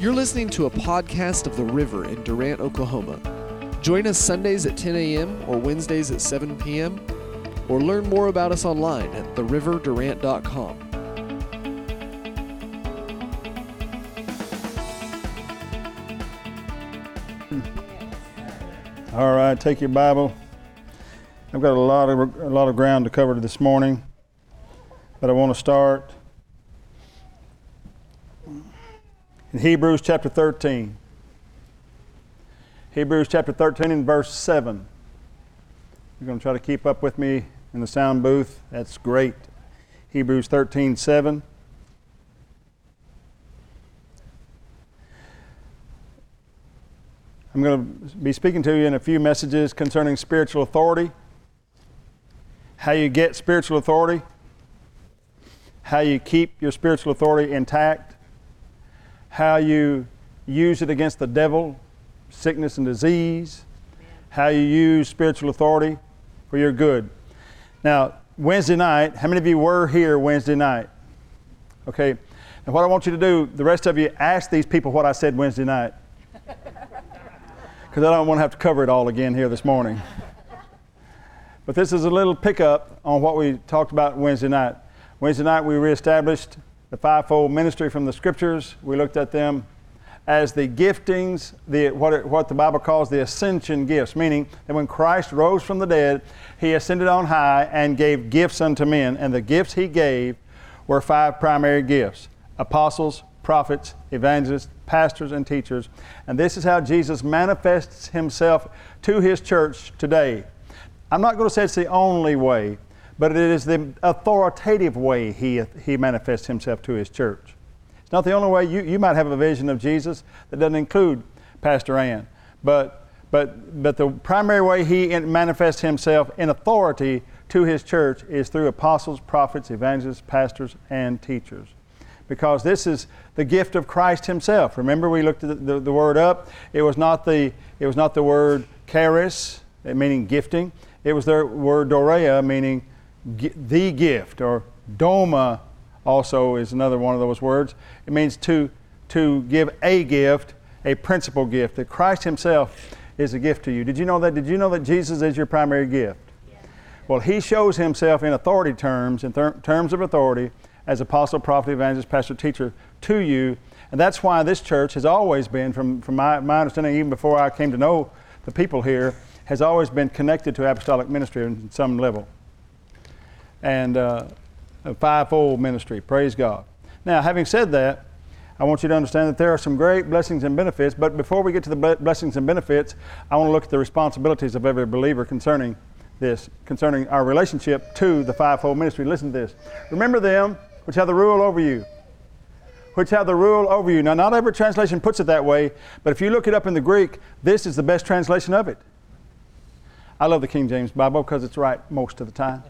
You're listening to a podcast of The River in Durant, Oklahoma. Join us Sundays at 10 a.m. or Wednesdays at 7 p.m. or learn more about us online at theriverdurant.com. All right, take your Bible. I've got a lot of a lot of ground to cover this morning, but I want to start in Hebrews chapter 13. Hebrews chapter 13 and verse 7. You're going to try to keep up with me in the sound booth. That's great. Hebrews 13, 7. I'm going to be speaking to you in a few messages concerning spiritual authority, how you get spiritual authority, how you keep your spiritual authority intact, how you use it against the devil, sickness and disease, how you use spiritual authority for your good. Now, Wednesday night, how many of you were here Wednesday night? Okay, and what I want you to do, the rest of you, ask these people what I said Wednesday night because I don't want to have to cover it all again here this morning. but this is a little pickup on what we talked about Wednesday night. Wednesday night, we reestablished the fivefold ministry from the scriptures. We looked at them as the giftings, the, what, what the Bible calls the ascension gifts, meaning that when Christ rose from the dead, he ascended on high and gave gifts unto men. And the gifts he gave were five primary gifts apostles, prophets, evangelists, pastors, and teachers. And this is how Jesus manifests himself to his church today. I'm not going to say it's the only way, but it is the authoritative way he, he manifests himself to his church. It's not the only way. You, you might have a vision of Jesus that doesn't include Pastor Ann, but, but, but the primary way he manifests himself in authority to his church is through apostles, prophets, evangelists, pastors, and teachers because this is the gift of Christ Himself. Remember, we looked at the, the, the word up. It was not the it was not the word charis, meaning gifting. It was the word dorea, meaning the gift, or doma, also is another one of those words. It means to to give a gift, a principal gift. That Christ Himself is a gift to you. Did you know that? Did you know that Jesus is your primary gift? Well, He shows Himself in authority terms, in ter- terms of authority as apostle, prophet, evangelist, pastor, teacher to you. And that's why this church has always been, from, from my, my understanding, even before I came to know the people here, has always been connected to apostolic ministry in some level. And uh, a fivefold ministry. Praise God. Now, having said that, I want you to understand that there are some great blessings and benefits, but before we get to the blessings and benefits, I want to look at the responsibilities of every believer concerning this, concerning our relationship to the fivefold ministry. Listen to this. Remember them which have the rule over you. Which have the rule over you. Now, not every translation puts it that way, but if you look it up in the Greek, this is the best translation of it. I love the King James Bible because it's right most of the time.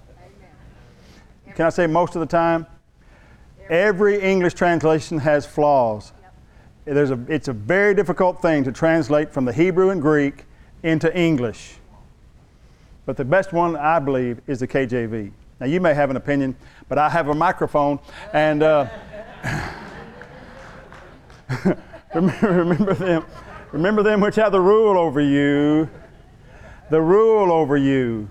Can I say most of the time? Every English translation has flaws. There's a, it's a very difficult thing to translate from the Hebrew and Greek into English. But the best one, I believe, is the KJV. Now, you may have an opinion, but I have a microphone, and uh, remember them. Remember them which have the rule over you. The rule over you.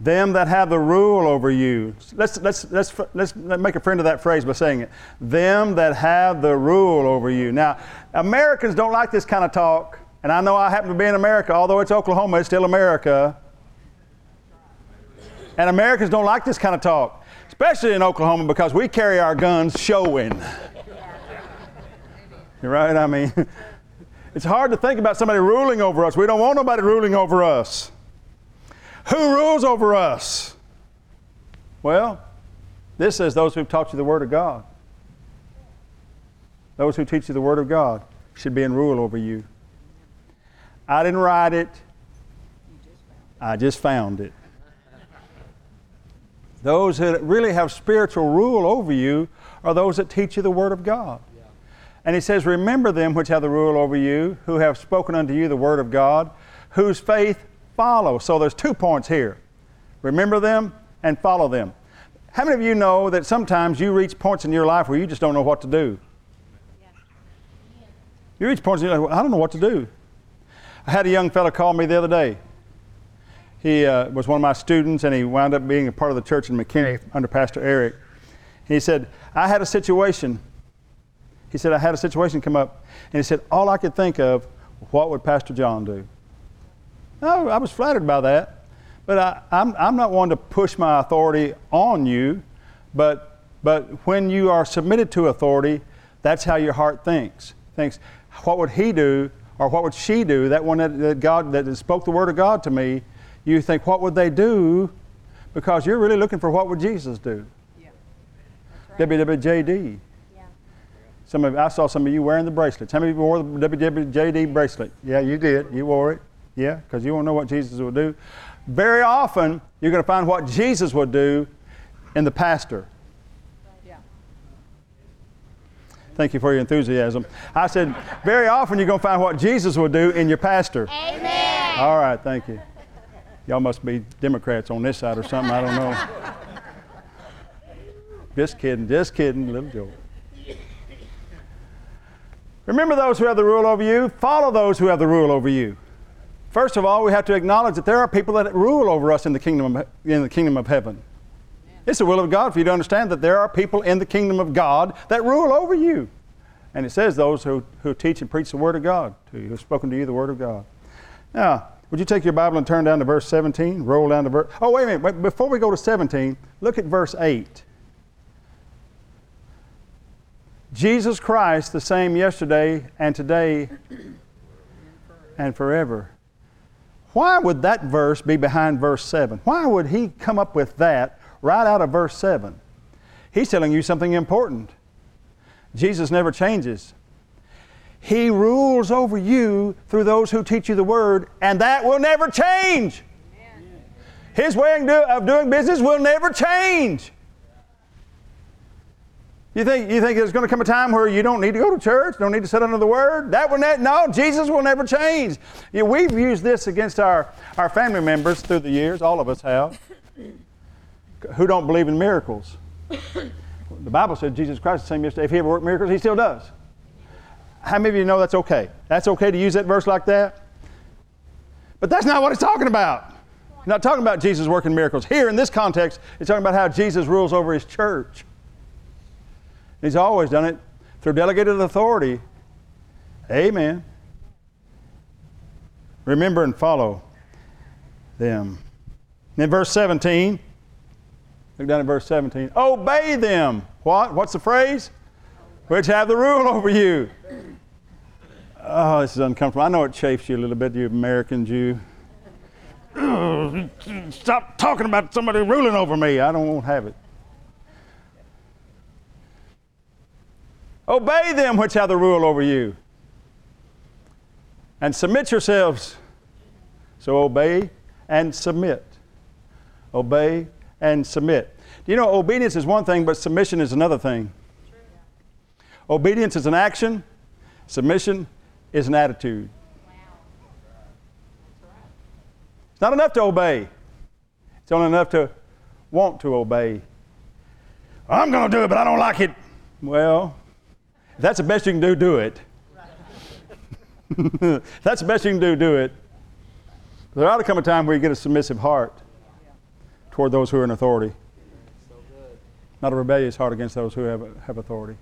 Them that have the rule over you. Let's, let's, let's, let's make a friend of that phrase by saying it. Them that have the rule over you. Now, Americans don't like this kind of talk, and I know I happen to be in America, although it's Oklahoma, it's still America. And Americans don't like this kind of talk, especially in Oklahoma because we carry our guns showing. You're right? I mean, it's hard to think about somebody ruling over us. We don't want nobody ruling over us. Who rules over us? Well, this says those who've taught you the Word of God. Those who teach you the Word of God should be in rule over you. I didn't write it, I just found it. Those that really have spiritual rule over you are those that teach you the Word of God. And he says, Remember them which have the rule over you, who have spoken unto you the Word of God, whose faith follow. So there's two points here remember them and follow them. How many of you know that sometimes you reach points in your life where you just don't know what to do? You reach points and you're like, well, I don't know what to do. I had a young fellow call me the other day. He uh, was one of my students, and he wound up being a part of the church in McKinney under Pastor Eric. he said, I had a situation. He said, I had a situation come up, and he said, all I could think of, what would Pastor John do? No, I was flattered by that, but I, I'm, I'm not one to push my authority on you, but, but when you are submitted to authority, that's how your heart thinks. Thinks, what would he do, or what would she do? That one that, that God that spoke the word of God to me, you think, what would they do? Because you're really looking for what would Jesus do? Yeah. Right. WWJD. Yeah. Some of I saw some of you wearing the bracelets. How many of you wore the WWJD bracelet? Yeah, you did. You wore it. Yeah, because you won't know what Jesus would do. Very often, you're going to find what Jesus would do in the pastor. Yeah. Thank you for your enthusiasm. I said, very often you're going to find what Jesus would do in your pastor. Amen. All right, thank you. Y'all must be Democrats on this side or something. I don't know. just kidding, just kidding, little joke. Remember those who have the rule over you, follow those who have the rule over you. First of all, we have to acknowledge that there are people that rule over us in the kingdom of, in the kingdom of heaven. It's the will of God for you to understand that there are people in the kingdom of God that rule over you. And it says those who, who teach and preach the Word of God to you, who have spoken to you the Word of God. Now, would you take your Bible and turn down to verse 17? Roll down to verse. Oh, wait a minute. Before we go to 17, look at verse 8. Jesus Christ, the same yesterday and today and forever. Why would that verse be behind verse 7? Why would he come up with that right out of verse 7? He's telling you something important. Jesus never changes. He rules over you through those who teach you the Word, and that will never change. His way of doing business will never change. You think, you think there's going to come a time where you don't need to go to church, don't need to sit under the Word? That will ne- no, Jesus will never change. You know, we've used this against our, our family members through the years, all of us have, who don't believe in miracles. The Bible said Jesus Christ is the same yesterday. If He ever worked miracles, He still does. How many of you know that's okay? That's okay to use that verse like that? But that's not what it's talking about. It's not talking about Jesus working miracles. Here in this context, it's talking about how Jesus rules over his church. He's always done it through delegated authority. Amen. Remember and follow them. And in verse 17, look down at verse 17. Obey them. What? What's the phrase? Which have the rule over you. Oh, this is uncomfortable. I know it chafes you a little bit, you American Jew. Stop talking about somebody ruling over me. I don't want to have it. Obey them which have the rule over you. And submit yourselves. So obey and submit. Obey and submit. Do you know obedience is one thing, but submission is another thing? Obedience is an action, submission is an attitude. It's not enough to obey, it's only enough to want to obey. I'm going to do it, but I don't like it. Well, that's the best you can do, do it. that's the best you can do, do it. There ought to come a time where you get a submissive heart toward those who are in authority, not a rebellious heart against those who have, have authority.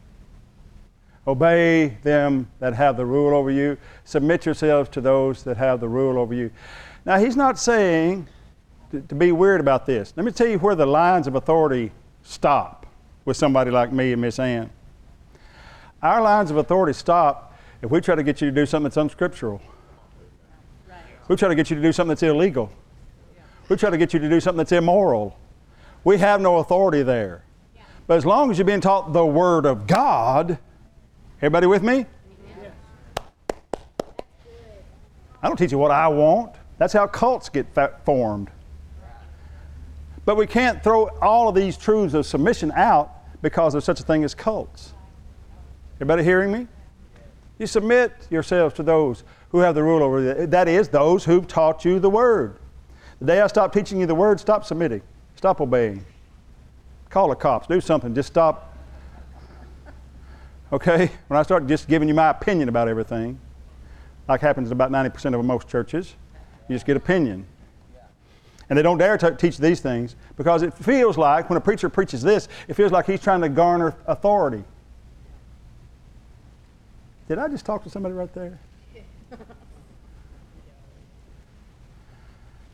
Obey them that have the rule over you. Submit yourselves to those that have the rule over you. Now, he's not saying to, to be weird about this. Let me tell you where the lines of authority stop with somebody like me and Miss Ann. Our lines of authority stop if we try to get you to do something that's unscriptural. We try to get you to do something that's illegal. We try to get you to do something that's immoral. We have no authority there. But as long as you're being taught the Word of God, Everybody with me? I don't teach you what I want. That's how cults get formed. But we can't throw all of these truths of submission out because there's such a thing as cults. Everybody hearing me? You submit yourselves to those who have the rule over you. That is, those who've taught you the Word. The day I stop teaching you the Word, stop submitting. Stop obeying. Call the cops. Do something. Just stop Okay? When I start just giving you my opinion about everything, like happens in about 90% of most churches, you just get opinion. And they don't dare t- teach these things because it feels like when a preacher preaches this, it feels like he's trying to garner authority. Did I just talk to somebody right there?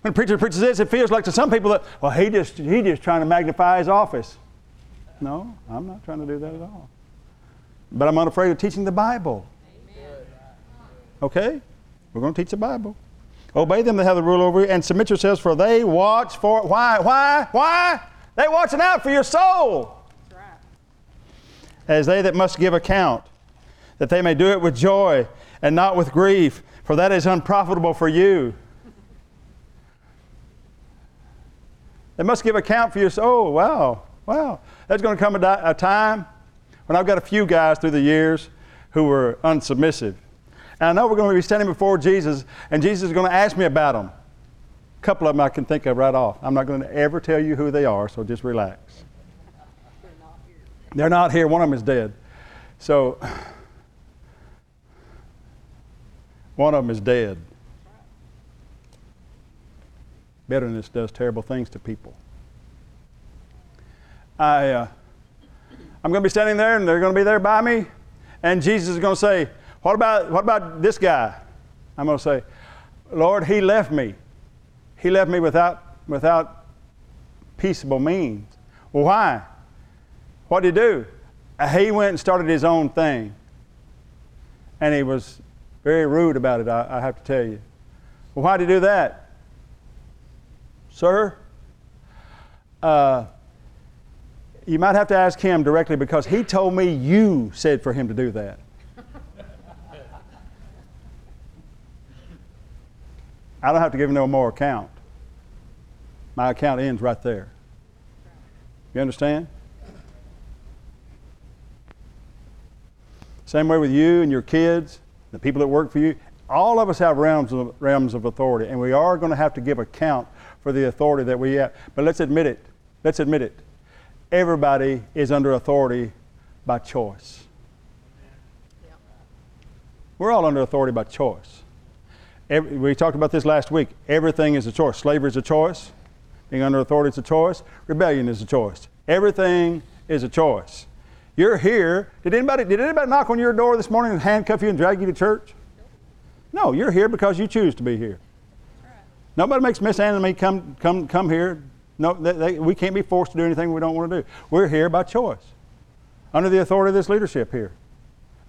When a preacher preaches this, it feels like to some people that, well, he just he just trying to magnify his office. No, I'm not trying to do that at all. But I'm unafraid of teaching the Bible. Okay? We're going to teach the Bible. Obey them that have the rule over you, and submit yourselves, for they watch for why? Why? Why? They watching out for your soul. As they that must give account, that they may do it with joy and not with grief, for that is unprofitable for you. They must give account for you. Oh, wow, wow. There's going to come a, di- a time when I've got a few guys through the years who were unsubmissive. And I know we're going to be standing before Jesus, and Jesus is going to ask me about them. A couple of them I can think of right off. I'm not going to ever tell you who they are, so just relax. They're not here. One of them is dead. So, one of them is dead. Bitterness does terrible things to people. I, uh, I'm going to be standing there, and they're going to be there by me, and Jesus is going to say, "What about what about this guy?" I'm going to say, "Lord, he left me. He left me without without peaceable means. Well, why? What did he do? He went and started his own thing, and he was very rude about it. I, I have to tell you. Well, why did he do that?" Sir, uh, you might have to ask him directly because he told me you said for him to do that. I don't have to give him no more account. My account ends right there. You understand? Same way with you and your kids, the people that work for you. All of us have realms of, realms of authority, and we are going to have to give account for the authority that we have. But let's admit it. Let's admit it. Everybody is under authority by choice. We're all under authority by choice. Every, we talked about this last week. Everything is a choice. Slavery is a choice. Being under authority is a choice. Rebellion is a choice. Everything is a choice. You're here. Did anybody, did anybody knock on your door this morning and handcuff you and drag you to church? No, you're here because you choose to be here. Nobody makes Miss Anna and me come, come, come here. No, they, they, we can't be forced to do anything we don't want to do. We're here by choice, under the authority of this leadership here,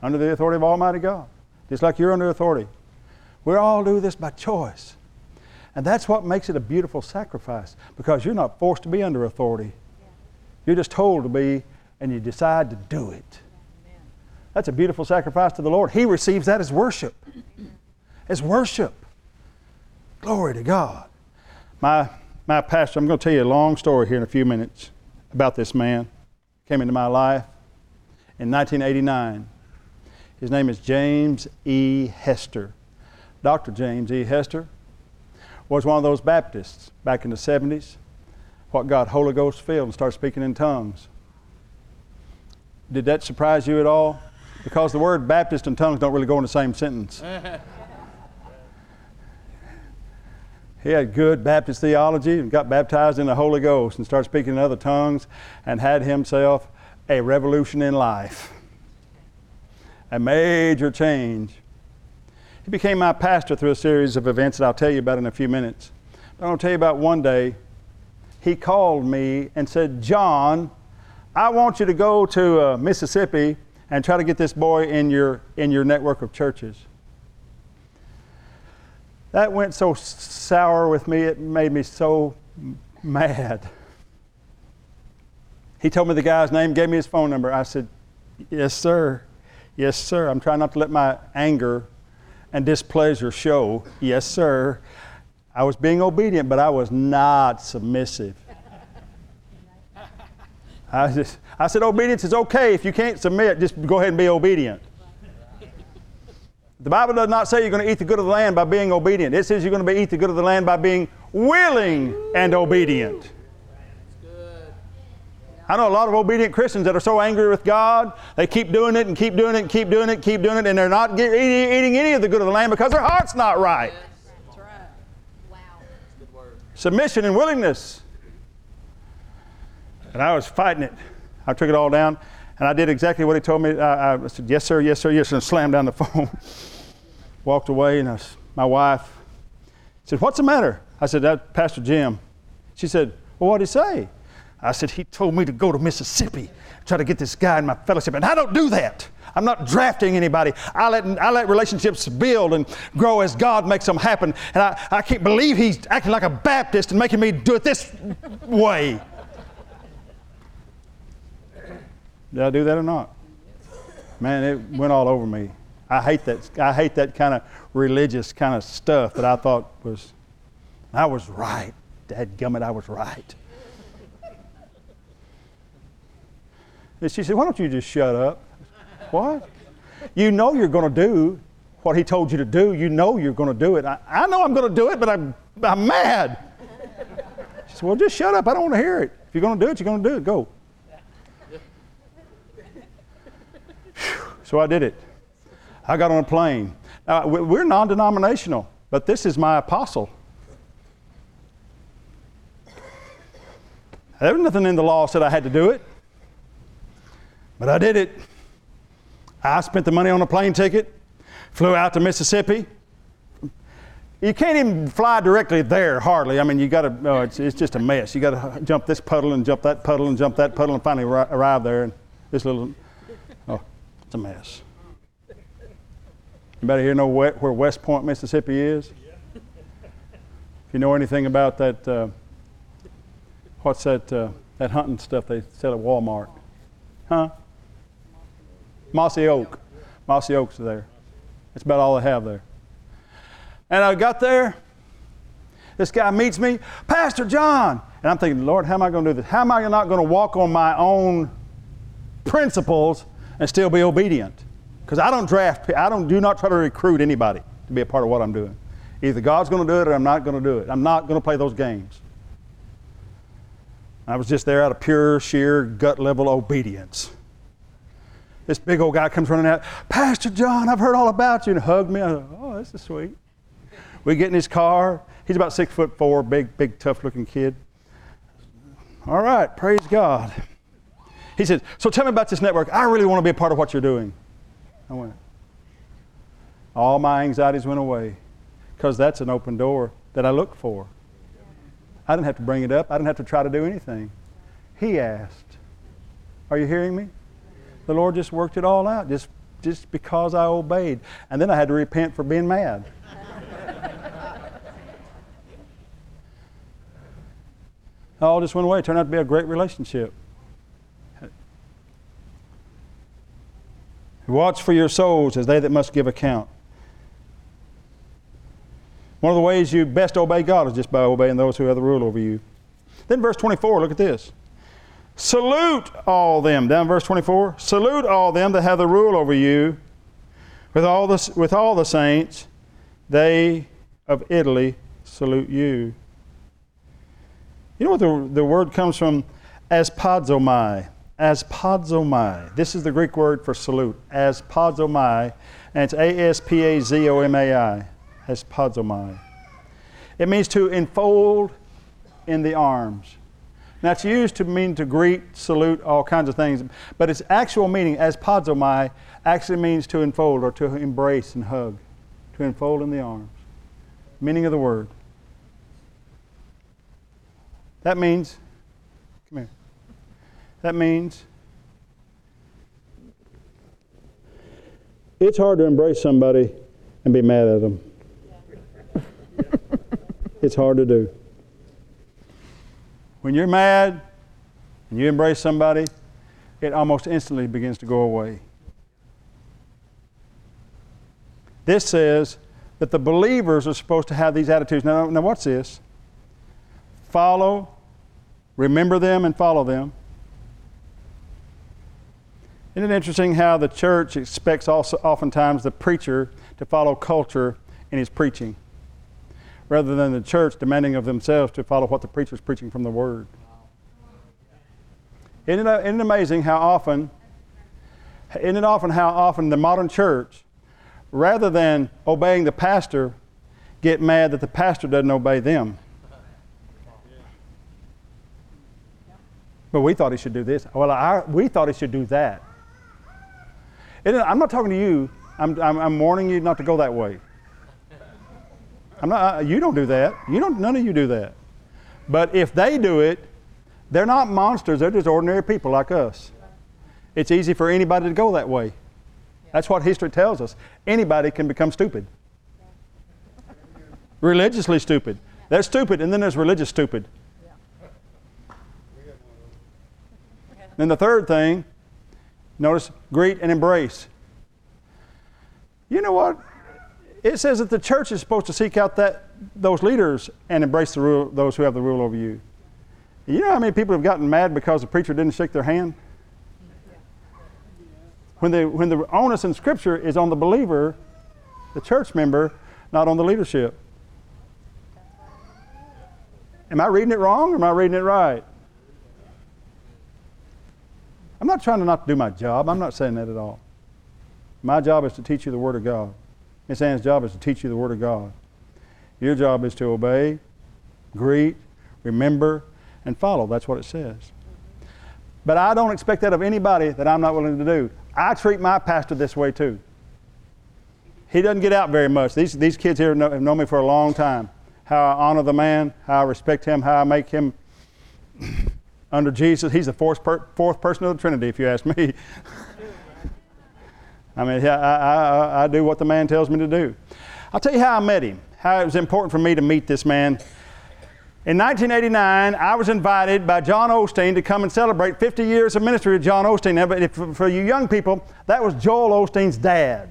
under the authority of Almighty God, just like you're under authority. We all do this by choice. And that's what makes it a beautiful sacrifice because you're not forced to be under authority. You're just told to be, and you decide to do it. That's a beautiful sacrifice to the Lord. He receives that as worship. As worship. Glory to God. My, my pastor, I'm going to tell you a long story here in a few minutes about this man. Came into my life in 1989. His name is James E. Hester. Dr. James E. Hester was one of those Baptists back in the 70s, what got Holy Ghost filled and started speaking in tongues. Did that surprise you at all? Because the word Baptist and tongues don't really go in the same sentence. he had good Baptist theology and got baptized in the Holy Ghost and started speaking in other tongues and had himself a revolution in life, a major change. He became my pastor through a series of events that I'll tell you about in a few minutes. But I'll tell you about one day. He called me and said, John, I want you to go to uh, Mississippi and try to get this boy in your, in your network of churches. That went so sour with me, it made me so mad. He told me the guy's name, gave me his phone number. I said, Yes, sir. Yes, sir. I'm trying not to let my anger and displeasure show. Yes, sir. I was being obedient, but I was not submissive. I, just, I said, obedience is okay. If you can't submit, just go ahead and be obedient. The Bible does not say you're going to eat the good of the land by being obedient. It says you're going to be, eat the good of the land by being willing and obedient. I know a lot of obedient Christians that are so angry with God, they keep doing it and keep doing it and keep doing it, and keep doing it, and they're not get, eating, eating any of the good of the land because their heart's not right. That's right. Wow. Submission and willingness. And I was fighting it. I took it all down, and I did exactly what he told me. I, I said, Yes, sir, yes, sir, yes, sir, and slammed down the phone. Walked away, and I my wife said, What's the matter? I said, That's Pastor Jim. She said, Well, what did he say? I said, He told me to go to Mississippi, try to get this guy in my fellowship. And I don't do that. I'm not drafting anybody. I let, I let relationships build and grow as God makes them happen. And I, I can't believe he's acting like a Baptist and making me do it this way. Did I do that or not? Man, it went all over me. I hate that. I hate that kind of religious kind of stuff that I thought was. I was right. Dad gummit, I was right. And she said, Why don't you just shut up? what? You know you're going to do what he told you to do. You know you're going to do it. I, I know I'm going to do it, but I'm, I'm mad. She said, Well, just shut up. I don't want to hear it. If you're going to do it, you're going to do it. Go. So I did it. I got on a plane. Now, we're non denominational, but this is my apostle. There was nothing in the law said I had to do it, but I did it. I spent the money on a plane ticket, flew out to Mississippi. You can't even fly directly there, hardly. I mean, you got to, oh, it's, it's just a mess. You got to jump this puddle and jump that puddle and jump that puddle and finally arrive there. And this little a mess. Anybody here know where West Point, Mississippi is? If you know anything about that, uh, what's that, uh, that hunting stuff they sell at Walmart? Huh? Mossy Oak. Mossy Oak's are there. That's about all they have there. And I got there. This guy meets me, Pastor John. And I'm thinking, Lord, how am I going to do this? How am I not going to walk on my own principles and still be obedient. Because I don't draft, I don't do not try to recruit anybody to be a part of what I'm doing. Either God's going to do it or I'm not going to do it. I'm not going to play those games. I was just there out of pure, sheer, gut level obedience. This big old guy comes running out, Pastor John, I've heard all about you, and hugged me. I thought, oh, this is sweet. We get in his car. He's about six foot four, big, big, tough looking kid. All right, praise God. He said, So tell me about this network. I really want to be a part of what you're doing. I went, All my anxieties went away because that's an open door that I look for. I didn't have to bring it up, I didn't have to try to do anything. He asked. Are you hearing me? The Lord just worked it all out just, just because I obeyed. And then I had to repent for being mad. all just went away. It turned out to be a great relationship. Watch for your souls as they that must give account. One of the ways you best obey God is just by obeying those who have the rule over you. Then, verse 24, look at this. Salute all them, down verse 24. Salute all them that have the rule over you with all the, with all the saints. They of Italy salute you. You know what the, the word comes from? Aspazomai aspazomai. This is the Greek word for salute, aspazomai, and it's A S P A Z O M A I, aspazomai. It means to enfold in the arms. Now it's used to mean to greet, salute, all kinds of things, but its actual meaning, aspazomai, actually means to enfold or to embrace and hug, to enfold in the arms. Meaning of the word. That means. That means it's hard to embrace somebody and be mad at them. it's hard to do. When you're mad and you embrace somebody, it almost instantly begins to go away. This says that the believers are supposed to have these attitudes. Now, now what's this? Follow, remember them, and follow them. Isn't it interesting how the church expects also oftentimes the preacher to follow culture in his preaching, rather than the church demanding of themselves to follow what the preacher is preaching from the Word? Isn't it, isn't it amazing how often, isn't it often how often the modern church, rather than obeying the pastor, get mad that the pastor doesn't obey them? But we thought he should do this. Well, I, we thought he should do that. I'm not talking to you. I'm, I'm, I'm warning you not to go that way. I'm not, uh, you don't do that. You don't, none of you do that. But if they do it, they're not monsters. They're just ordinary people like us. It's easy for anybody to go that way. That's what history tells us. Anybody can become stupid. Religiously stupid. There's stupid, and then there's religious stupid. Then the third thing, notice greet and embrace. You know what? It says that the church is supposed to seek out that those leaders and embrace the rule, those who have the rule over you. You know how many people have gotten mad because the preacher didn't shake their hand? When the, when the onus in Scripture is on the believer, the church member, not on the leadership. Am I reading it wrong or am I reading it right? I'm not trying to not do my job. I'm not saying that at all. My job is to teach you the Word of God. Miss Ann's job is to teach you the Word of God. Your job is to obey, greet, remember, and follow. That's what it says. But I don't expect that of anybody that I'm not willing to do. I treat my pastor this way too. He doesn't get out very much. These, these kids here know, have known me for a long time. How I honor the man, how I respect him, how I make him under Jesus. He's the fourth, per, fourth person of the Trinity, if you ask me. I mean, I, I, I, do what the man tells me to do. I'll tell you how I met him, how it was important for me to meet this man. In 1989, I was invited by John Osteen to come and celebrate 50 years of ministry with John Osteen. Now, but for you young people, that was Joel Osteen's dad.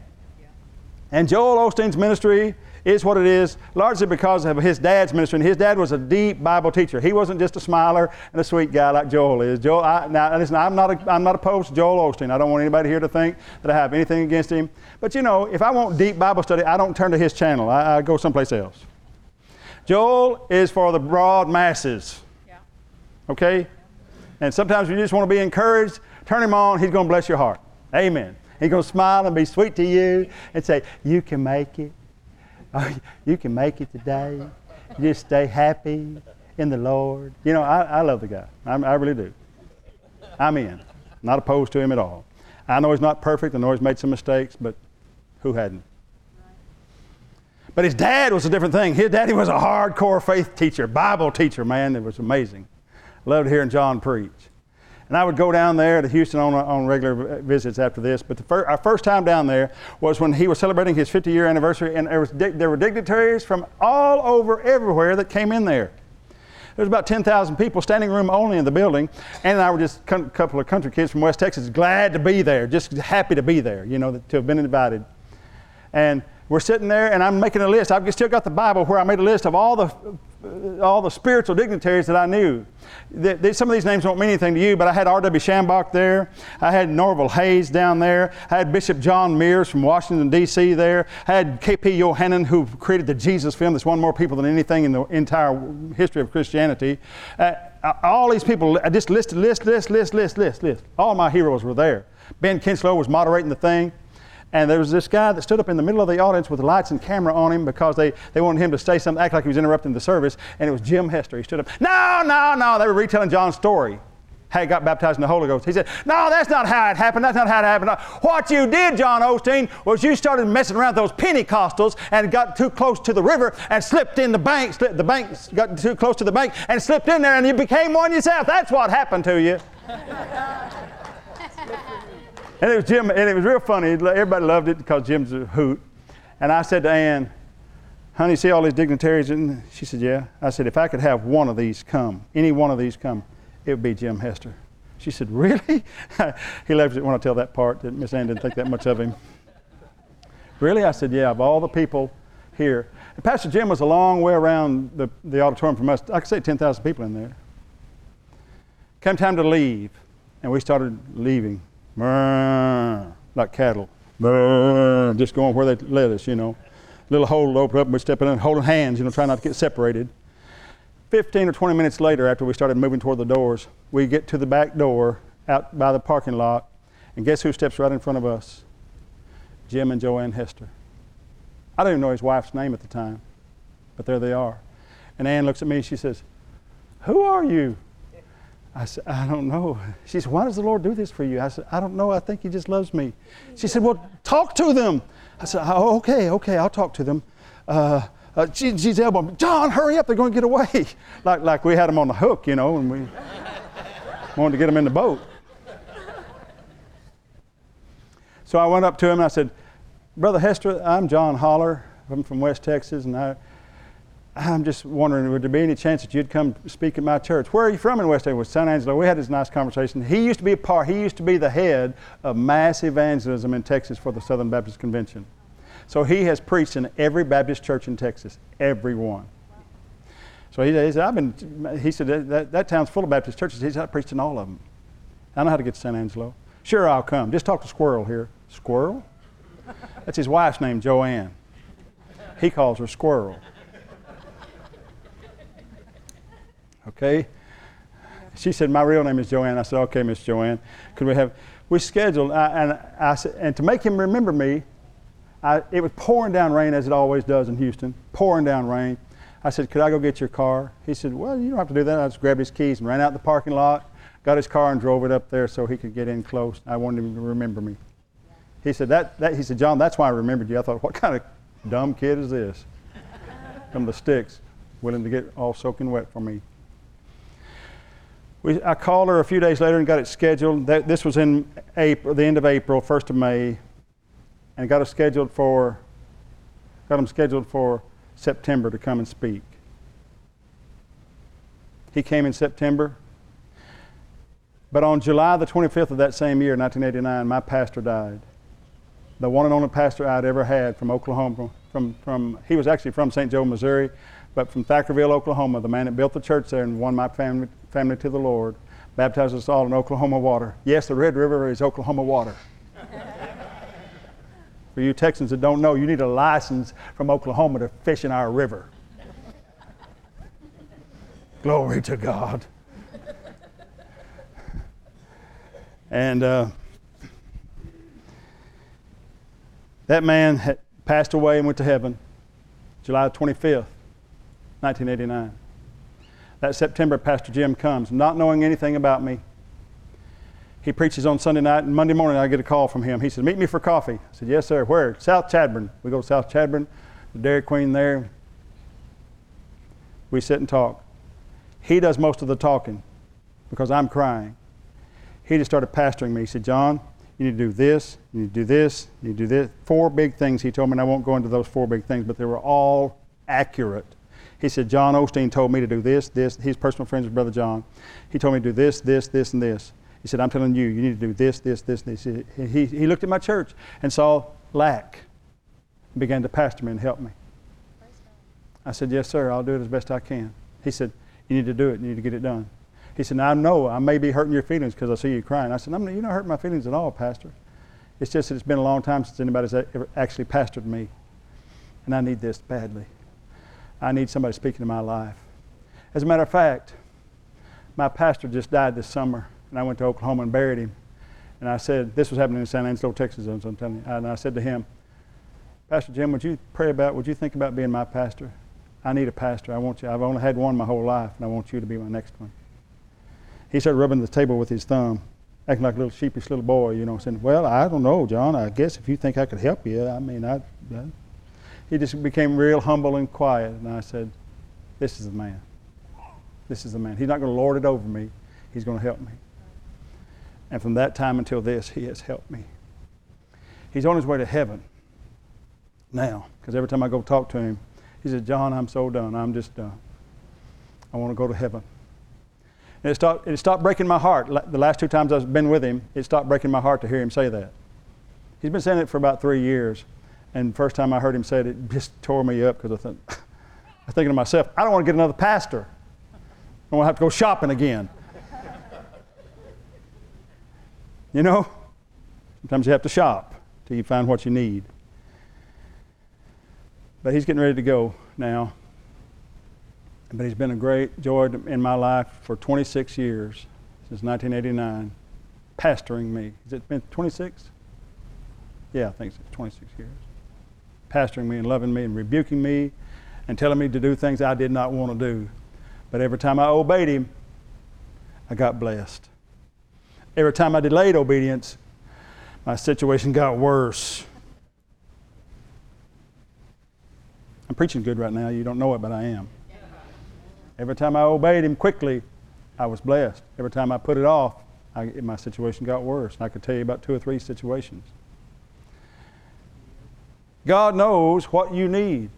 And Joel Osteen's ministry is what it is largely because of his dad's ministry. And his dad was a deep Bible teacher. He wasn't just a smiler and a sweet guy like Joel is. Joel, I, now listen, I'm not, a, I'm not opposed to Joel Osteen. I don't want anybody here to think that I have anything against him. But you know, if I want deep Bible study, I don't turn to his channel. I, I go someplace else. Joel is for the broad masses. Yeah. Okay? And sometimes you just want to be encouraged, turn him on, he's going to bless your heart. Amen. He's going to smile and be sweet to you and say, You can make it. Oh, you can make it today. Just stay happy in the Lord. You know, I, I love the guy. I, I really do. I'm in. Not opposed to him at all. I know he's not perfect. I know he's made some mistakes, but who hadn't? But his dad was a different thing. His daddy was a hardcore faith teacher, Bible teacher, man. It was amazing. Loved hearing John preach. And I would go down there to Houston on, on regular visits after this. But fir- our first time down there was when he was celebrating his 50 year anniversary, and there, was dig- there were dignitaries from all over everywhere that came in there. There was about 10,000 people, standing room only in the building. And I were just a couple of country kids from West Texas, glad to be there, just happy to be there, you know, to have been invited. And we're sitting there, and I'm making a list. I've still got the Bible where I made a list of all the, uh, all the spiritual dignitaries that I knew. Some of these names won't mean anything to you, but I had R.W. Schambach there. I had Norval Hayes down there. I had Bishop John Meares from Washington, D.C. there. I had K.P. Yohanan, who created the Jesus film that's won more people than anything in the entire history of Christianity. Uh, all these people, I just listed, list, list, list, list, list, list. All my heroes were there. Ben Kinchlow was moderating the thing. And there was this guy that stood up in the middle of the audience with lights and camera on him because they, they wanted him to say something, act like he was interrupting the service. And it was Jim Hester. He stood up, no, no, no. They were retelling John's story, how he got baptized in the Holy Ghost. He said, no, that's not how it happened. That's not how it happened. Uh, what you did, John Osteen, was you started messing around with those Pentecostals and got too close to the river and slipped in the bank. Slipped, the bank got too close to the bank and slipped in there and you became one yourself. That's what happened to you. And it was Jim, and it was real funny. Everybody loved it because Jim's a hoot. And I said to Ann, honey, see all these dignitaries? And she said, yeah. I said, if I could have one of these come, any one of these come, it would be Jim Hester. She said, really? he loves it when I tell that part that Miss Ann didn't think that much of him. really? I said, yeah, of all the people here. And Pastor Jim was a long way around the, the auditorium from us. I could say 10,000 people in there. Came time to leave, and we started leaving like cattle, just going where they led us, you know. Little hole opened up, and we step in and holding hands, you know, trying not to get separated. 15 or 20 minutes later, after we started moving toward the doors, we get to the back door out by the parking lot, and guess who steps right in front of us? Jim and Joanne Hester. I don't even know his wife's name at the time, but there they are. And Ann looks at me and she says, Who are you? I said, I don't know. She said, Why does the Lord do this for you? I said, I don't know. I think He just loves me. She said, Well, talk to them. I said, oh, Okay, okay, I'll talk to them. Uh, uh, she, she's elbowing me, John, hurry up, they're going to get away. like, like we had them on the hook, you know, and we wanted to get them in the boat. So I went up to him and I said, Brother Hester, I'm John Holler. I'm from West Texas, and I, I'm just wondering, would there be any chance that you'd come speak at my church? Where are you from in West Texas? San Angelo. We had this nice conversation. He used to be a part, he used to be the head of mass evangelism in Texas for the Southern Baptist Convention. So he has preached in every Baptist church in Texas, every one. So he, he said, I've been, he said, that, that, that, town's full of Baptist churches. He said, I preached in all of them. I know how to get to San Angelo. Sure, I'll come. Just talk to Squirrel here. Squirrel? That's his wife's name, Joanne. He calls her Squirrel. Okay? She said, My real name is Joanne. I said, Okay, Miss Joanne. Could we have, we scheduled, I, and, I, and to make him remember me, I, it was pouring down rain as it always does in Houston, pouring down rain. I said, Could I go get your car? He said, Well, you don't have to do that. I just grabbed his keys and ran out the parking lot, got his car and drove it up there so he could get in close. I wanted him to remember me. He said, that, that, he said, John, that's why I remembered you. I thought, what kind of dumb kid is this? From the sticks, willing to get all soaking wet for me. We, I called her a few days later and got it scheduled. That, this was in April, the end of April, 1st of May, and got it scheduled for, got him scheduled for September to come and speak. He came in September. But on July the 25th of that same year, 1989, my pastor died the one and only pastor I'd ever had from Oklahoma. From, from, he was actually from St. Joe, Missouri, but from Thackerville, Oklahoma, the man that built the church there and won my family, family to the Lord, baptized us all in Oklahoma water. Yes, the Red River is Oklahoma water. For you Texans that don't know, you need a license from Oklahoma to fish in our river. Glory to God. And uh, That man had passed away and went to heaven July 25th, 1989. That September, Pastor Jim comes, not knowing anything about me. He preaches on Sunday night, and Monday morning I get a call from him. He said, Meet me for coffee. I said, Yes, sir. Where? South Chadbourne. We go to South Chadbourne, the Dairy Queen there. We sit and talk. He does most of the talking because I'm crying. He just started pastoring me. He said, John, you need to do this, you need to do this, you need to do this. Four big things he told me, and I won't go into those four big things, but they were all accurate. He said, John Osteen told me to do this, this. He's personal friends with Brother John. He told me to do this, this, this, and this. He said, I'm telling you, you need to do this, this, this, this. He, he looked at my church and saw lack and began to pastor me and help me. I said, Yes, sir, I'll do it as best I can. He said, You need to do it, you need to get it done. He said, I know I may be hurting your feelings because I see you crying. I said, I'm, You're not hurting my feelings at all, Pastor. It's just that it's been a long time since anybody's ever actually pastored me. And I need this badly. I need somebody speaking to my life. As a matter of fact, my pastor just died this summer, and I went to Oklahoma and buried him. And I said, This was happening in San Angelo, Texas, I'm telling you. And I said to him, Pastor Jim, would you pray about, would you think about being my pastor? I need a pastor. I want you. I've only had one my whole life, and I want you to be my next one he started rubbing the table with his thumb, acting like a little sheepish little boy, you know, saying, Well, I don't know, John. I guess if you think I could help you, I mean, I. I. He just became real humble and quiet. And I said, This is the man. This is the man. He's not going to lord it over me, he's going to help me. And from that time until this, he has helped me. He's on his way to heaven now, because every time I go talk to him, he says, John, I'm so done. I'm just done. I want to go to heaven. And it stopped, it stopped breaking my heart. The last two times I've been with him, it stopped breaking my heart to hear him say that. He's been saying it for about three years. And first time I heard him say it, it just tore me up because I thought, I was thinking to myself, I don't want to get another pastor. I don't want to have to go shopping again. you know? Sometimes you have to shop till you find what you need. But he's getting ready to go now. But he's been a great joy in my life for 26 years, since 1989, pastoring me. Has it been 26? Yeah, I think it's 26 years. Pastoring me and loving me and rebuking me and telling me to do things I did not want to do. But every time I obeyed him, I got blessed. Every time I delayed obedience, my situation got worse. I'm preaching good right now. You don't know it, but I am. Every time I obeyed him quickly, I was blessed. Every time I put it off, I, my situation got worse. I could tell you about two or three situations. God knows what you need.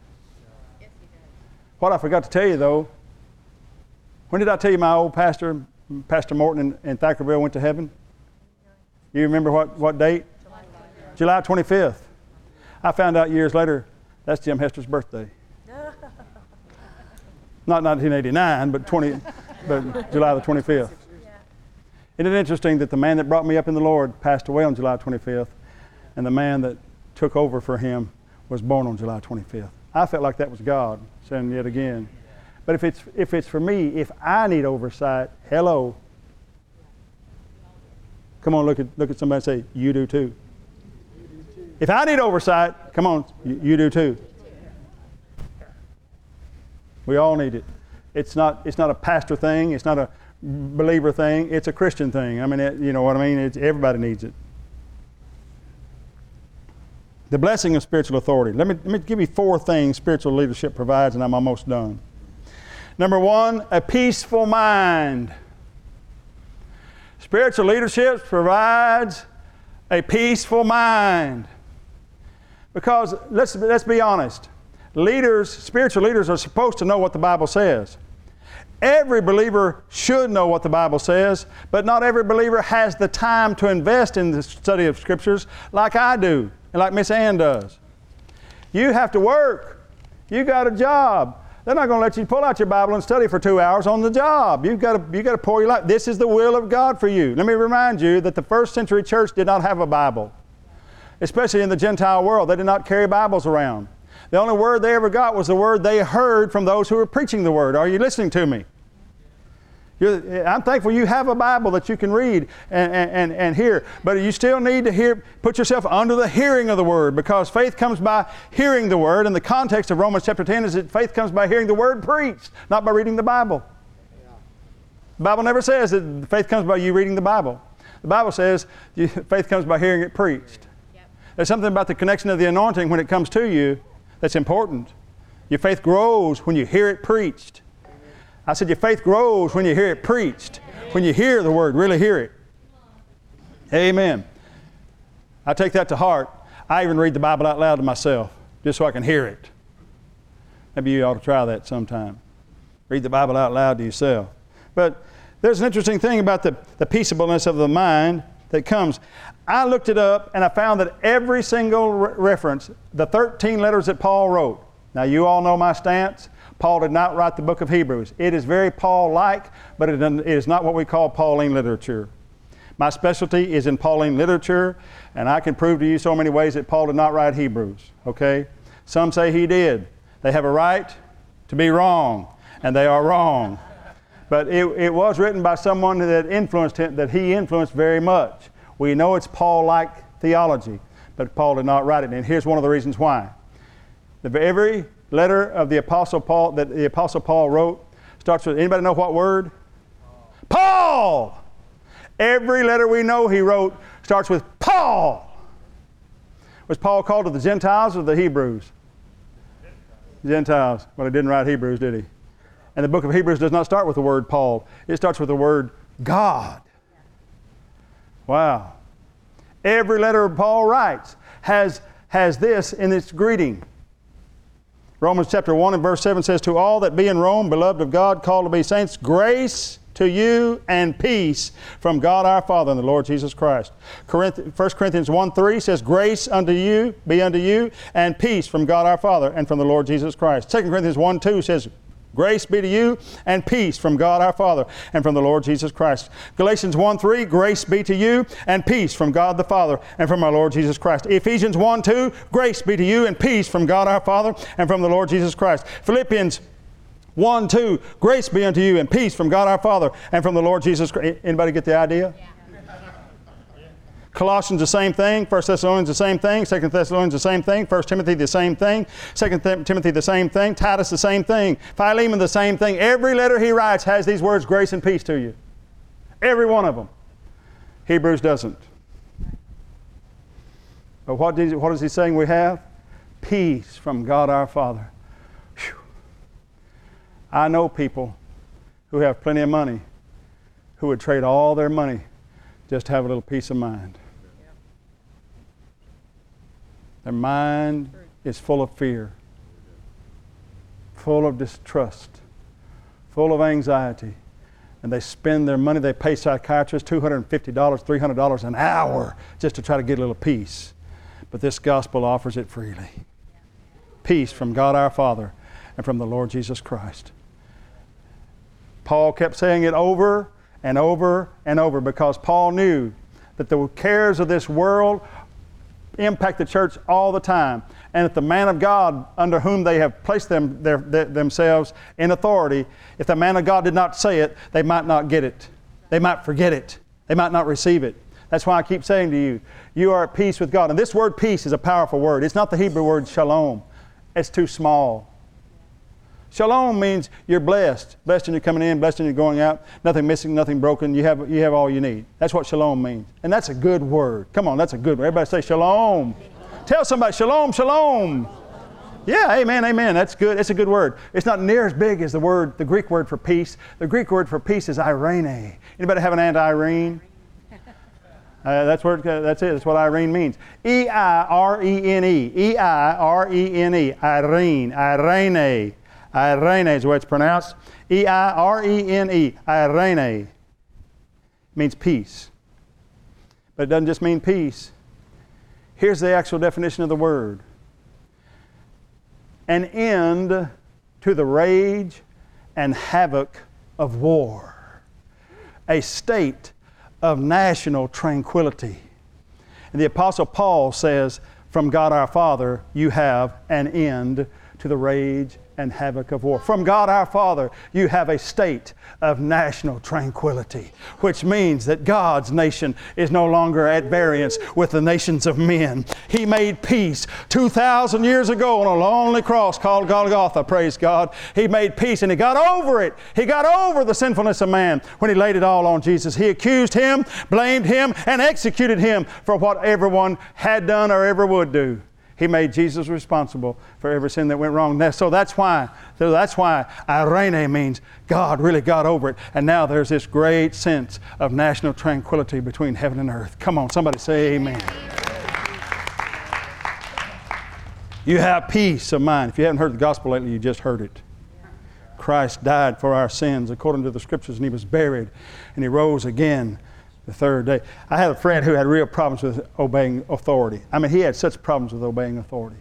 What I forgot to tell you though, when did I tell you my old pastor, Pastor Morton and, Thackerville, went to heaven? You remember what, what date? July 25th. I found out years later that's Jim Hester's birthday. Not 1989, but 20, but July the 25th. Isn't it interesting that the man that brought me up in the Lord passed away on July 25th, and the man that took over for him was born on July 25th? I felt like that was God saying yet again. But if it's, if it's for me, if I need oversight, hello. Come on, look at, look at somebody and say, You do too. If I need oversight, come on, you, you do too. We all need it. It's not, it's not a pastor thing, it's not a believer thing, it's a Christian thing. I mean, it, you know what I mean? It's, everybody needs it. The blessing of spiritual authority. Let me, let me give you four things spiritual leadership provides, and I'm almost done. Number one, a peaceful mind. Spiritual leadership provides a peaceful mind. Because let's, let's be honest, leaders, spiritual leaders, are supposed to know what the Bible says. Every believer should know what the Bible says, but not every believer has the time to invest in the study of Scriptures like I do and like Miss Ann does. You have to work. You got a job. They're not going to let you pull out your Bible and study for two hours on the job. You've got to, you've got to pour your life. This is the will of God for you. Let me remind you that the first century church did not have a Bible, especially in the Gentile world. They did not carry Bibles around. The only word they ever got was the word they heard from those who were preaching the word. Are you listening to me? You're, I'm thankful you have a Bible that you can read and, and, and hear, but you still need to hear, put yourself under the hearing of the Word because faith comes by hearing the Word. And the context of Romans chapter 10 is that faith comes by hearing the Word preached, not by reading the Bible. The Bible never says that faith comes by you reading the Bible. The Bible says you, faith comes by hearing it preached. Yep. There's something about the connection of the anointing when it comes to you that's important. Your faith grows when you hear it preached. I said, Your faith grows when you hear it preached, when you hear the word, really hear it. Amen. I take that to heart. I even read the Bible out loud to myself just so I can hear it. Maybe you ought to try that sometime. Read the Bible out loud to yourself. But there's an interesting thing about the, the peaceableness of the mind that comes. I looked it up and I found that every single re- reference, the 13 letters that Paul wrote, now you all know my stance. Paul did not write the book of Hebrews. It is very Paul like, but it is not what we call Pauline literature. My specialty is in Pauline literature, and I can prove to you so many ways that Paul did not write Hebrews, okay? Some say he did. They have a right to be wrong, and they are wrong. But it, it was written by someone that influenced him, that he influenced very much. We know it's Paul like theology, but Paul did not write it. And here's one of the reasons why. The, every letter of the Apostle Paul that the Apostle Paul wrote starts with anybody know what word? Paul. Every letter we know he wrote starts with Paul. Was Paul called to the Gentiles or the Hebrews? Gentiles. Well, he didn't write Hebrews, did he? And the book of Hebrews does not start with the word Paul, it starts with the word God. Wow. Every letter Paul writes has, has this in its greeting Romans chapter 1 and verse 7 says, To all that be in Rome, beloved of God, called to be saints, grace to you and peace from God our Father and the Lord Jesus Christ. 1 Corinthians 1 3 says, Grace unto you, be unto you, and peace from God our Father and from the Lord Jesus Christ. 2 Corinthians 1 2 says, Grace be to you and peace from God our Father and from the Lord Jesus Christ. Galatians 1 3, grace be to you and peace from God the Father and from our Lord Jesus Christ. Ephesians 1 2, grace be to you and peace from God our Father and from the Lord Jesus Christ. Philippians 1 2. Grace be unto you and peace from God our Father and from the Lord Jesus Christ. Anybody get the idea? Colossians the same thing, 1 Thessalonians the same thing, 2 Thessalonians the same thing, 1 Timothy the same thing, 2 Timothy the same thing, Titus the same thing, Philemon the same thing. Every letter he writes has these words, grace and peace to you. Every one of them. Hebrews doesn't. But what, did, what is he saying we have? Peace from God our Father. Whew. I know people who have plenty of money who would trade all their money just to have a little peace of mind. Their mind is full of fear, full of distrust, full of anxiety. And they spend their money, they pay psychiatrists $250, $300 an hour just to try to get a little peace. But this gospel offers it freely peace from God our Father and from the Lord Jesus Christ. Paul kept saying it over and over and over because Paul knew that the cares of this world impact the church all the time. And if the man of God under whom they have placed them, their, their, themselves in authority, if the man of God did not say it, they might not get it. They might forget it. They might not receive it. That's why I keep saying to you, you are at peace with God. And this word peace is a powerful word. It's not the Hebrew word shalom, it's too small. Shalom means you're blessed. Blessed when you're coming in, blessed when you're going out. Nothing missing, nothing broken. You have, you have all you need. That's what shalom means. And that's a good word. Come on, that's a good word. Everybody say shalom. Tell somebody shalom, shalom. Yeah, amen, amen. That's good. It's a good word. It's not near as big as the word, the Greek word for peace. The Greek word for peace is irene. Anybody have an Aunt Irene? Uh, that's where uh, that's it. That's what Irene means. E I R E N E. E I R E N E. Irene. Irene. Irene is way it's pronounced. E I R E N E. Irene means peace. But it doesn't just mean peace. Here's the actual definition of the word an end to the rage and havoc of war, a state of national tranquility. And the Apostle Paul says, From God our Father, you have an end to the rage and havoc of war. From God our Father, you have a state of national tranquility, which means that God's nation is no longer at variance with the nations of men. He made peace 2,000 years ago on a lonely cross called Golgotha, praise God. He made peace and He got over it. He got over the sinfulness of man when He laid it all on Jesus. He accused Him, blamed Him, and executed Him for what everyone had done or ever would do. He made Jesus responsible for every sin that went wrong. So that's why, so that's why Irene means God really got over it. And now there's this great sense of national tranquility between heaven and earth. Come on, somebody say amen. You have peace of mind. If you haven't heard the gospel lately, you just heard it. Christ died for our sins according to the scriptures, and he was buried, and he rose again the third day. I had a friend who had real problems with obeying authority. I mean, he had such problems with obeying authority.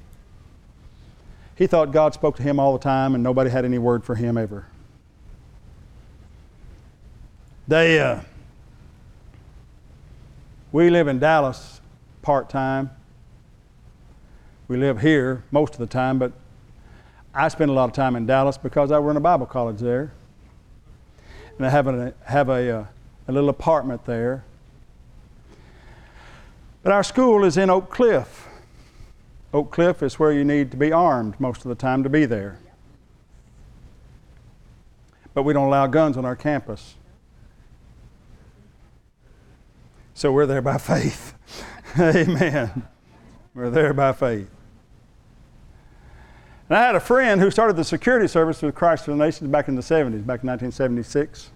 He thought God spoke to him all the time and nobody had any word for him ever. They, uh, we live in Dallas part time. We live here most of the time, but I spend a lot of time in Dallas because I run a Bible college there. And I have a, have a uh, a little apartment there. But our school is in Oak Cliff. Oak Cliff is where you need to be armed most of the time to be there. But we don't allow guns on our campus. So we're there by faith. Amen. We're there by faith. And I had a friend who started the security service with Christ for the Nations back in the 70s, back in 1976.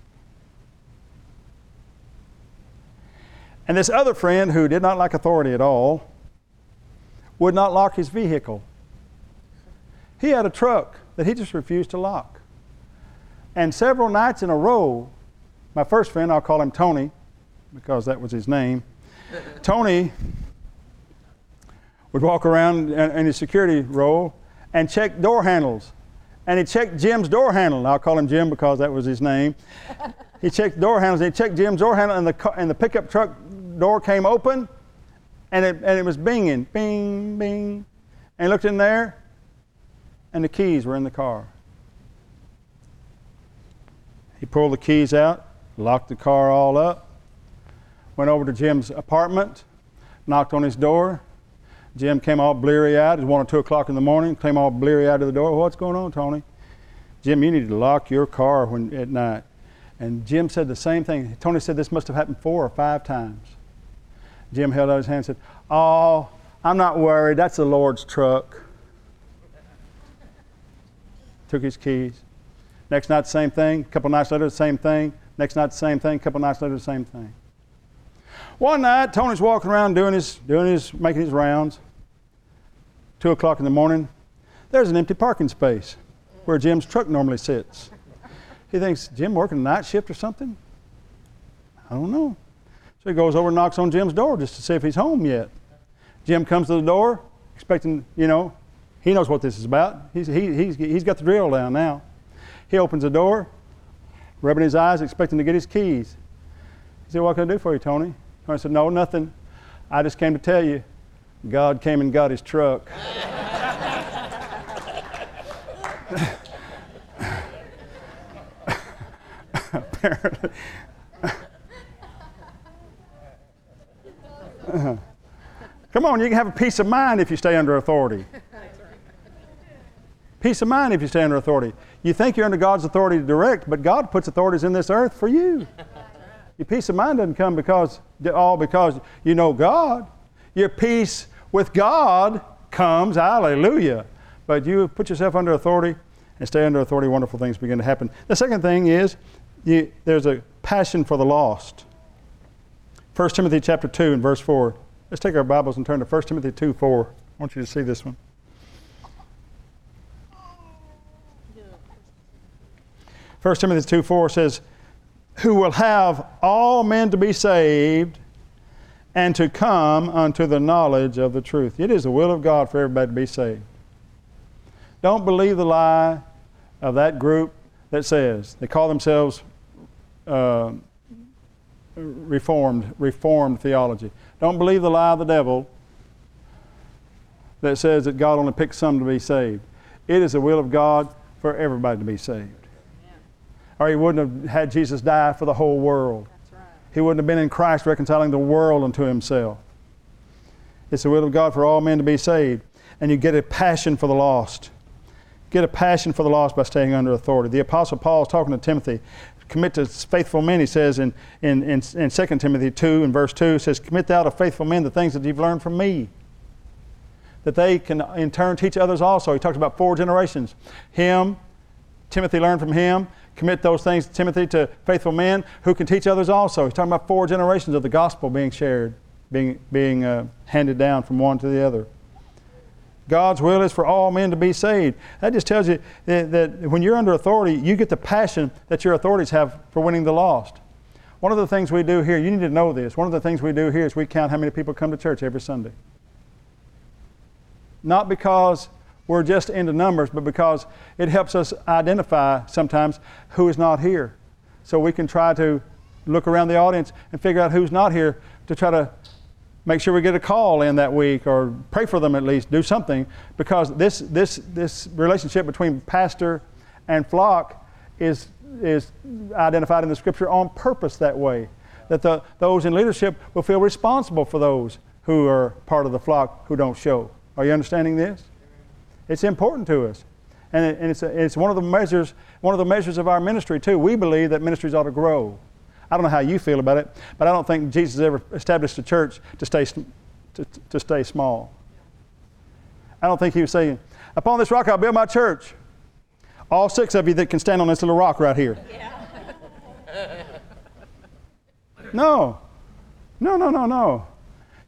And this other friend who did not like authority at all would not lock his vehicle. He had a truck that he just refused to lock. And several nights in a row, my first friend, I'll call him Tony because that was his name, Tony would walk around in his security role and check door handles. And he checked Jim's door handle. I'll call him Jim because that was his name. he checked door handles. He checked Jim's door handle, and the, and the pickup truck door came open and it, and it was binging, bing, bing. And he looked in there and the keys were in the car. He pulled the keys out, locked the car all up, went over to Jim's apartment, knocked on his door. Jim came all bleary eyed. It was one or two o'clock in the morning. Came all bleary eyed to the door. What's going on, Tony? Jim, you need to lock your car when, at night. And Jim said the same thing. Tony said this must have happened four or five times. Jim held out his hand and said, Oh, I'm not worried. That's the Lord's truck. Took his keys. Next night, same thing. A couple nights later, same thing. Next night, the same thing. A couple nights later, same thing. One night, Tony's walking around doing his, doing his, making his rounds. Two o'clock in the morning, there's an empty parking space where Jim's truck normally sits. He thinks, Jim working a night shift or something? I don't know. So he goes over and knocks on Jim's door just to see if he's home yet. Jim comes to the door, expecting, you know, he knows what this is about. He's, he, he's, he's got the drill down now. He opens the door, rubbing his eyes, expecting to get his keys. He said, What can I do for you, Tony? Tony said, No, nothing. I just came to tell you God came and got his truck. Apparently. Come on, you can have a peace of mind if you stay under authority. Peace of mind if you stay under authority. You think you're under God's authority to direct, but God puts authorities in this earth for you. Your peace of mind doesn't come because all because you know God. Your peace with God comes, hallelujah. But you put yourself under authority and stay under authority, wonderful things begin to happen. The second thing is you, there's a passion for the lost. 1 Timothy chapter 2 and verse 4. Let's take our Bibles and turn to 1 Timothy 2 4. I want you to see this one. 1 Timothy 2 4 says, Who will have all men to be saved and to come unto the knowledge of the truth. It is the will of God for everybody to be saved. Don't believe the lie of that group that says they call themselves uh, reformed reformed theology. Don't believe the lie of the devil that says that God only picks some to be saved. It is the will of God for everybody to be saved. Or he wouldn't have had Jesus die for the whole world. Right. He wouldn't have been in Christ reconciling the world unto himself. It's the will of God for all men to be saved. And you get a passion for the lost. Get a passion for the lost by staying under authority. The Apostle Paul is talking to Timothy. Commit to faithful men, he says in, in, in, in 2 Timothy 2 and verse 2, says, Commit thou to faithful men the things that you've learned from me. That they can in turn teach others also. He talks about four generations. Him, Timothy learned from him. Commit those things, Timothy, to faithful men who can teach others also. He's talking about four generations of the gospel being shared, being, being uh, handed down from one to the other. God's will is for all men to be saved. That just tells you that, that when you're under authority, you get the passion that your authorities have for winning the lost. One of the things we do here, you need to know this, one of the things we do here is we count how many people come to church every Sunday. Not because we're just into numbers, but because it helps us identify sometimes who is not here. So we can try to look around the audience and figure out who's not here to try to make sure we get a call in that week or pray for them at least, do something, because this, this, this relationship between pastor and flock is, is identified in the scripture on purpose that way. That the, those in leadership will feel responsible for those who are part of the flock who don't show. Are you understanding this? It's important to us. And, it, and it's, a, it's one of the measures, one of the measures of our ministry too. We believe that ministries ought to grow. I don't know how you feel about it, but I don't think Jesus ever established a church to stay, to, to stay small. I don't think he was saying, Upon this rock I'll build my church. All six of you that can stand on this little rock right here. Yeah. no. No, no, no, no.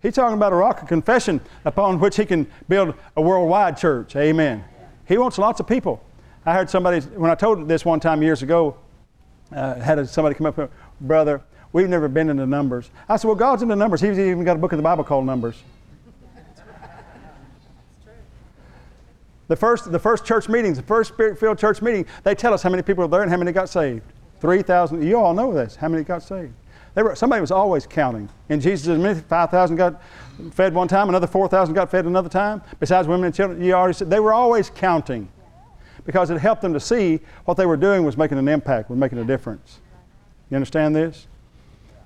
He's talking about a rock of confession upon which he can build a worldwide church. Amen. He wants lots of people. I heard somebody, when I told this one time years ago, uh, had somebody come up and brother, we've never been into numbers. I said, well, God's into numbers. He's even got a book in the Bible called Numbers. The first, the first church meetings, the first spirit-filled church meeting, they tell us how many people were there and how many got saved. 3,000. You all know this. How many got saved? Were, somebody was always counting. In Jesus' ministry, 5,000 got fed one time, another 4,000 got fed another time. Besides women and children, you already said they were always counting. Because it helped them to see what they were doing was making an impact, was making a difference. You understand this?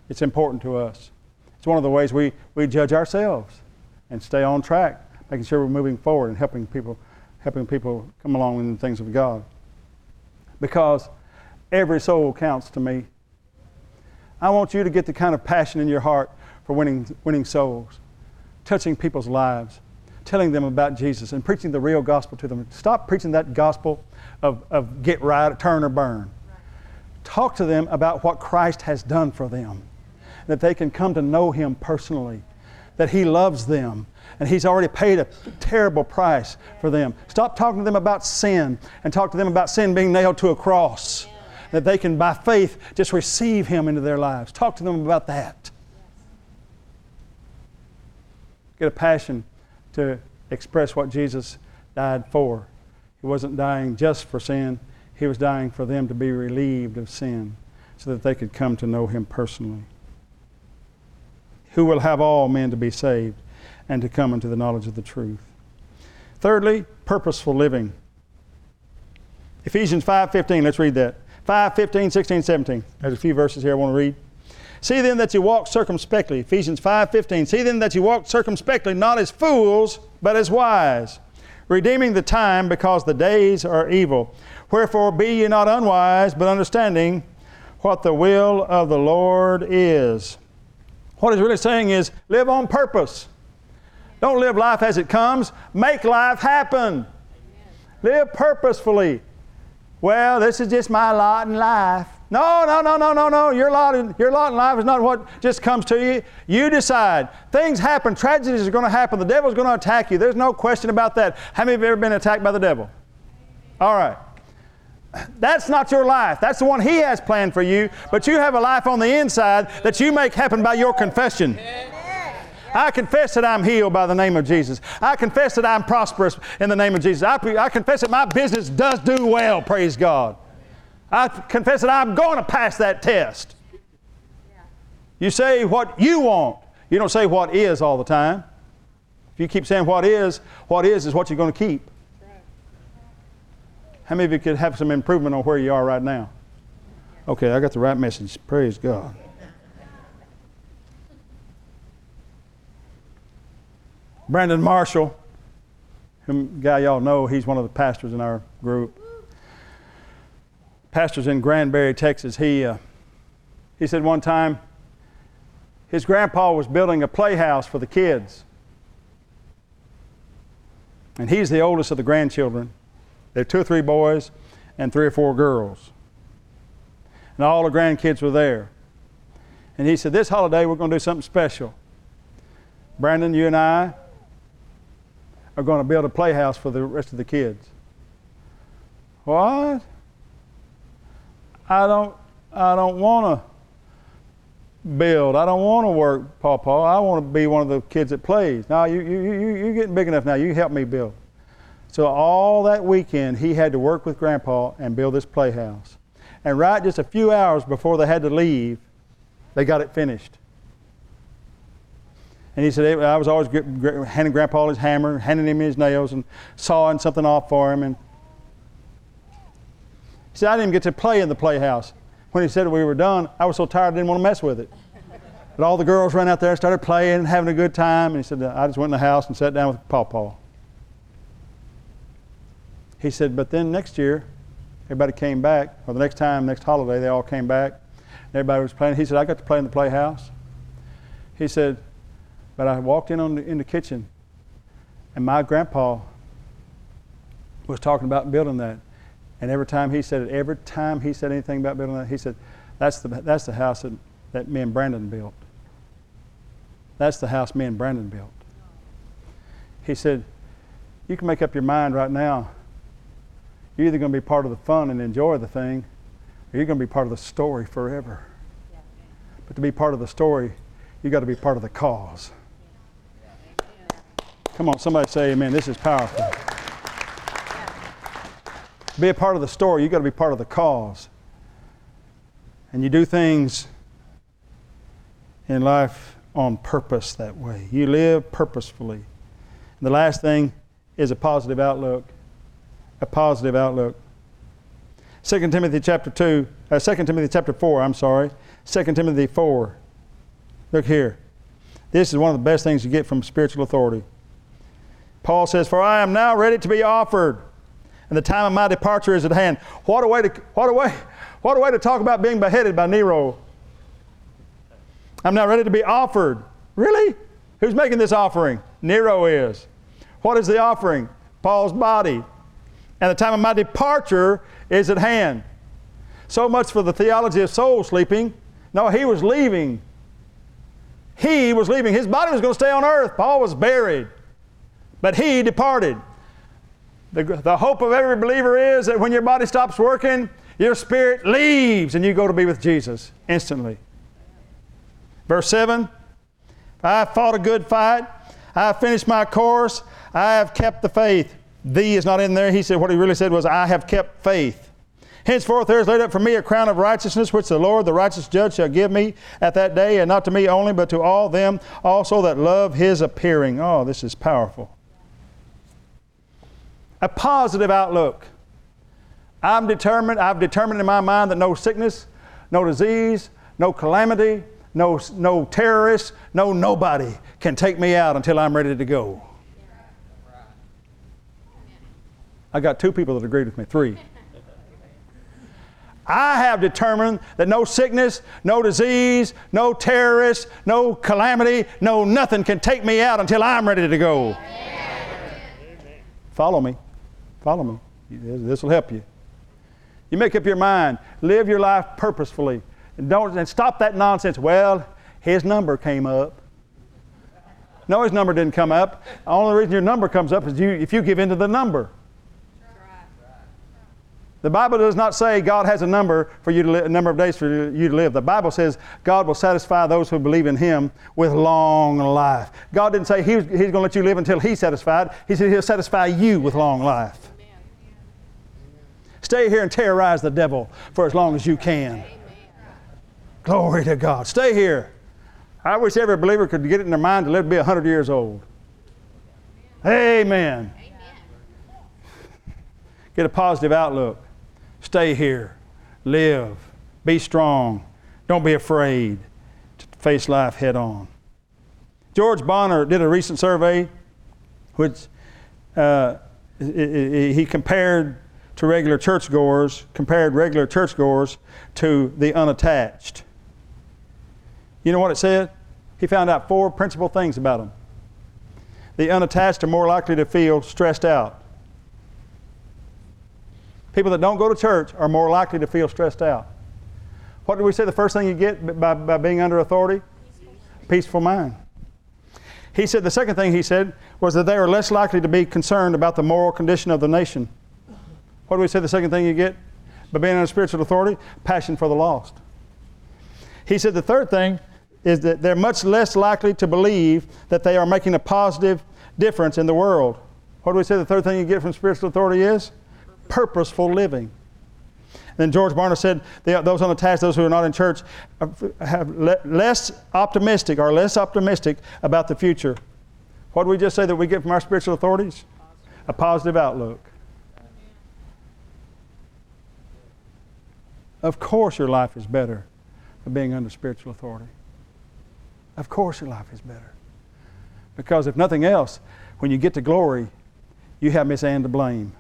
It's important to us. It's one of the ways we, we judge ourselves and stay on track, making sure we're moving forward and helping people, helping people come along in the things of God. Because every soul counts to me. I want you to get the kind of passion in your heart for winning, winning souls, touching people's lives, telling them about Jesus, and preaching the real gospel to them. Stop preaching that gospel of, of get right, turn or burn. Talk to them about what Christ has done for them, that they can come to know Him personally, that He loves them, and He's already paid a terrible price for them. Stop talking to them about sin and talk to them about sin being nailed to a cross, that they can, by faith, just receive Him into their lives. Talk to them about that. Get a passion to express what Jesus died for. He wasn't dying just for sin, He was dying for them to be relieved of sin so that they could come to know Him personally. Who will have all men to be saved and to come into the knowledge of the truth. Thirdly, purposeful living. Ephesians 5:15, let's read that. 5, 15, 16, 17. There's a few verses here I want to read. See then that you walk circumspectly. Ephesians 5:15. See then that you walk circumspectly, not as fools, but as wise, redeeming the time because the days are evil. Wherefore be ye not unwise, but understanding what the will of the Lord is. What he's really saying is live on purpose. Don't live life as it comes. Make life happen. Live purposefully. Well, this is just my lot in life. No, no, no, no, no, no. Your lot, in, your lot in life is not what just comes to you. You decide. Things happen. Tragedies are going to happen. The devil's going to attack you. There's no question about that. How many of you have ever been attacked by the devil? All right. That's not your life. That's the one He has planned for you. But you have a life on the inside that you make happen by your confession. I confess that I'm healed by the name of Jesus. I confess that I'm prosperous in the name of Jesus. I, I confess that my business does do well, praise God. I confess that I'm going to pass that test. You say what you want. You don't say what is all the time. If you keep saying what is, what is is what you're going to keep. How many of you could have some improvement on where you are right now? Okay, I got the right message. Praise God. Brandon Marshall, whom guy y'all know, he's one of the pastors in our group. Pastors in Granbury, Texas. He uh, he said one time his grandpa was building a playhouse for the kids, and he's the oldest of the grandchildren. There are two or three boys and three or four girls, and all the grandkids were there. And he said, "This holiday we're going to do something special." Brandon, you and I are going to build a playhouse for the rest of the kids. What? I don't I don't want to build. I don't want to work, Papa. I want to be one of the kids that plays. Now you you you you're getting big enough now. You help me build. So all that weekend he had to work with Grandpa and build this playhouse. And right just a few hours before they had to leave, they got it finished. And he said, I was always handing Grandpa his hammer, handing him his nails, and sawing something off for him. And he said, I didn't even get to play in the playhouse. When he said we were done, I was so tired I didn't want to mess with it. But all the girls ran out there, and started playing, and having a good time. And he said, I just went in the house and sat down with Pawpaw. He said, but then next year, everybody came back, or the next time, next holiday, they all came back. And Everybody was playing. He said, I got to play in the playhouse. He said, but I walked in on the, in the kitchen, and my grandpa was talking about building that. And every time he said it, every time he said anything about building that, he said, "That's the that's the house that, that me and Brandon built. That's the house me and Brandon built." He said, "You can make up your mind right now. You're either going to be part of the fun and enjoy the thing, or you're going to be part of the story forever. But to be part of the story, you've got to be part of the cause." Come on, somebody say amen. This is powerful. Be a part of the story, you've got to be part of the cause. And you do things in life on purpose that way. You live purposefully. And the last thing is a positive outlook. A positive outlook. 2 Timothy chapter 2, uh, 2 Timothy chapter 4, I'm sorry. 2 Timothy 4. Look here. This is one of the best things you get from spiritual authority. Paul says, For I am now ready to be offered, and the time of my departure is at hand. What a way to, what a way, what a way to talk about being beheaded by Nero. I'm now ready to be offered. Really? Who's making this offering? Nero is. What is the offering? Paul's body. And the time of my departure is at hand. So much for the theology of soul sleeping. No, he was leaving. He was leaving. His body was going to stay on earth. Paul was buried. But he departed. The, the hope of every believer is that when your body stops working, your spirit leaves and you go to be with Jesus instantly. Verse 7 I fought a good fight. I have finished my course. I have kept the faith. Thee is not in there. He said, what he really said was, I have kept faith. Henceforth there is laid up for me a crown of righteousness, which the Lord, the righteous judge, shall give me at that day, and not to me only, but to all them also that love his appearing. Oh, this is powerful. A positive outlook. I'm determined, I've determined in my mind that no sickness, no disease, no calamity, no, no terrorist, no nobody can take me out until I'm ready to go. I got two people that agreed with me, three. I have determined that no sickness, no disease, no terrorist, no calamity, no nothing can take me out until I'm ready to go. Amen. Follow me. Follow me. This will help you. You make up your mind. Live your life purposefully. And don't and stop that nonsense. Well, his number came up. No, his number didn't come up. The only reason your number comes up is you, if you give in to the number. The Bible does not say God has a number for you to li- a number of days for you to live. The Bible says God will satisfy those who believe in Him with long life. God didn't say He's, he's going to let you live until He's satisfied. He said He'll satisfy you with long life. Stay here and terrorize the devil for as long as you can. Glory to God. Stay here. I wish every believer could get it in their mind to live to be 100 years old. Amen. Amen. Get a positive outlook. Stay here. Live. Be strong. Don't be afraid to face life head on. George Barna did a recent survey which uh, he compared to regular churchgoers, compared regular churchgoers to the unattached. You know what it said? He found out four principal things about them. The unattached are more likely to feel stressed out. People that don't go to church are more likely to feel stressed out. What do we say the first thing you get by, by being under authority? Peaceful. Peaceful mind. He said the second thing he said was that they are less likely to be concerned about the moral condition of the nation. What do we say the second thing you get by being under spiritual authority? Passion for the lost. He said the third thing is that they're much less likely to believe that they are making a positive difference in the world. What do we say the third thing you get from spiritual authority is? purposeful living. Then George Barna said those unattached, those who are not in church, have less optimistic or less optimistic about the future. What do we just say that we get from our spiritual authorities? A positive outlook. Of course, your life is better by being under spiritual authority. Of course, your life is better. Because if nothing else, when you get to glory, you have Miss Ann to blame.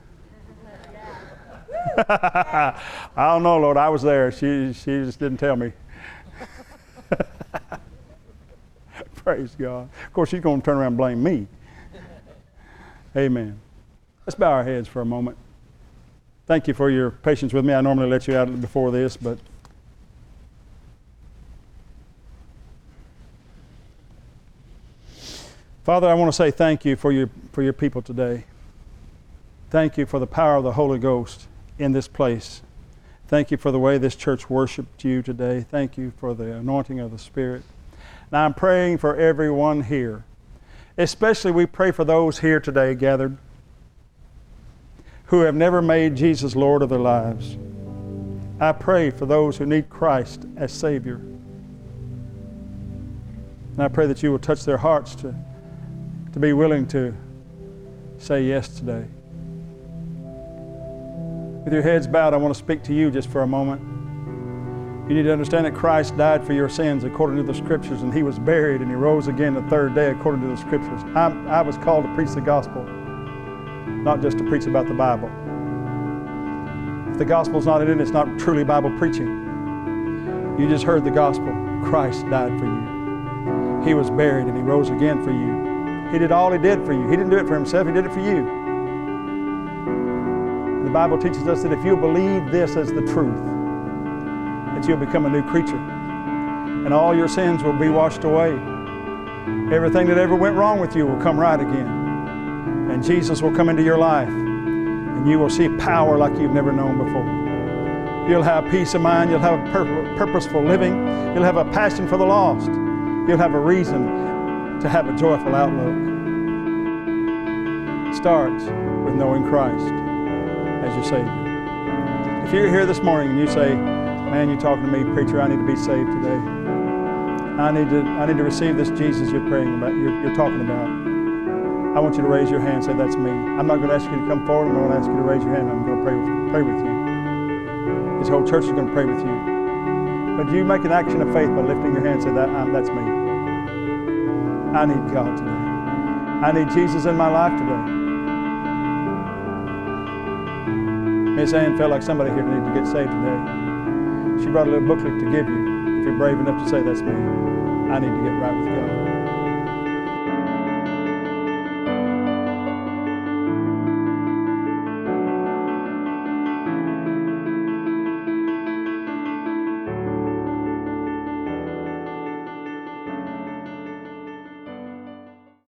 I don't know, Lord. I was there. She, she just didn't tell me. Praise God. Of course, she's going to turn around and blame me. Amen. Let's bow our heads for a moment. Thank you for your patience with me. I normally let you out before this, but. Father, I want to say thank you for your, for your people today. Thank you for the power of the Holy Ghost in this place. Thank you for the way this church worshiped you today. Thank you for the anointing of the Spirit. Now I'm praying for everyone here. Especially we pray for those here today gathered who have never made Jesus Lord of their lives. I pray for those who need Christ as Savior. And I pray that you will touch their hearts to, to be willing to say yes today. With your heads bowed, I want to speak to you just for a moment. You need to understand that Christ died for your sins according to the Scriptures, and He was buried, and He rose again the third day according to the Scriptures. i I was called to preach the gospel, not just to preach about the Bible. If the gospel's not in it, it's not truly Bible preaching. You just heard the gospel. Christ died for you. He was buried and He rose again for you. He did all He did for you. He didn't do it for Himself, He did it for you. The Bible teaches us that if you believe this as the truth, that you'll become a new creature. And all your sins will be washed away. Everything that ever went wrong with you will come right again. And Jesus will come into your life. And you will see power like you've never known before. You'll have peace of mind. You'll have pur- purposeful living. You'll have a passion for the lost. You'll have a reason to have a joyful outlook. It starts with knowing Christ as your Savior. If you're here this morning and you say, Man, you're talking to me, preacher, I need to be saved today. I need to, I need to receive this Jesus you're praying about, you're, you're talking about. I want you to raise your hand and say, That's me. I'm not going to ask you to come forward. I'm not going to ask you to raise your hand. I'm going to pray with, pray with you. This whole church is going to pray with you. But you make an action of faith by lifting your hand and say, that, That's me. I need God today. I need Jesus in my life today. Miss Ann felt like somebody here needed to get saved today. She brought a little booklet to give you if you're brave enough to say, That's me. I need to get right with God.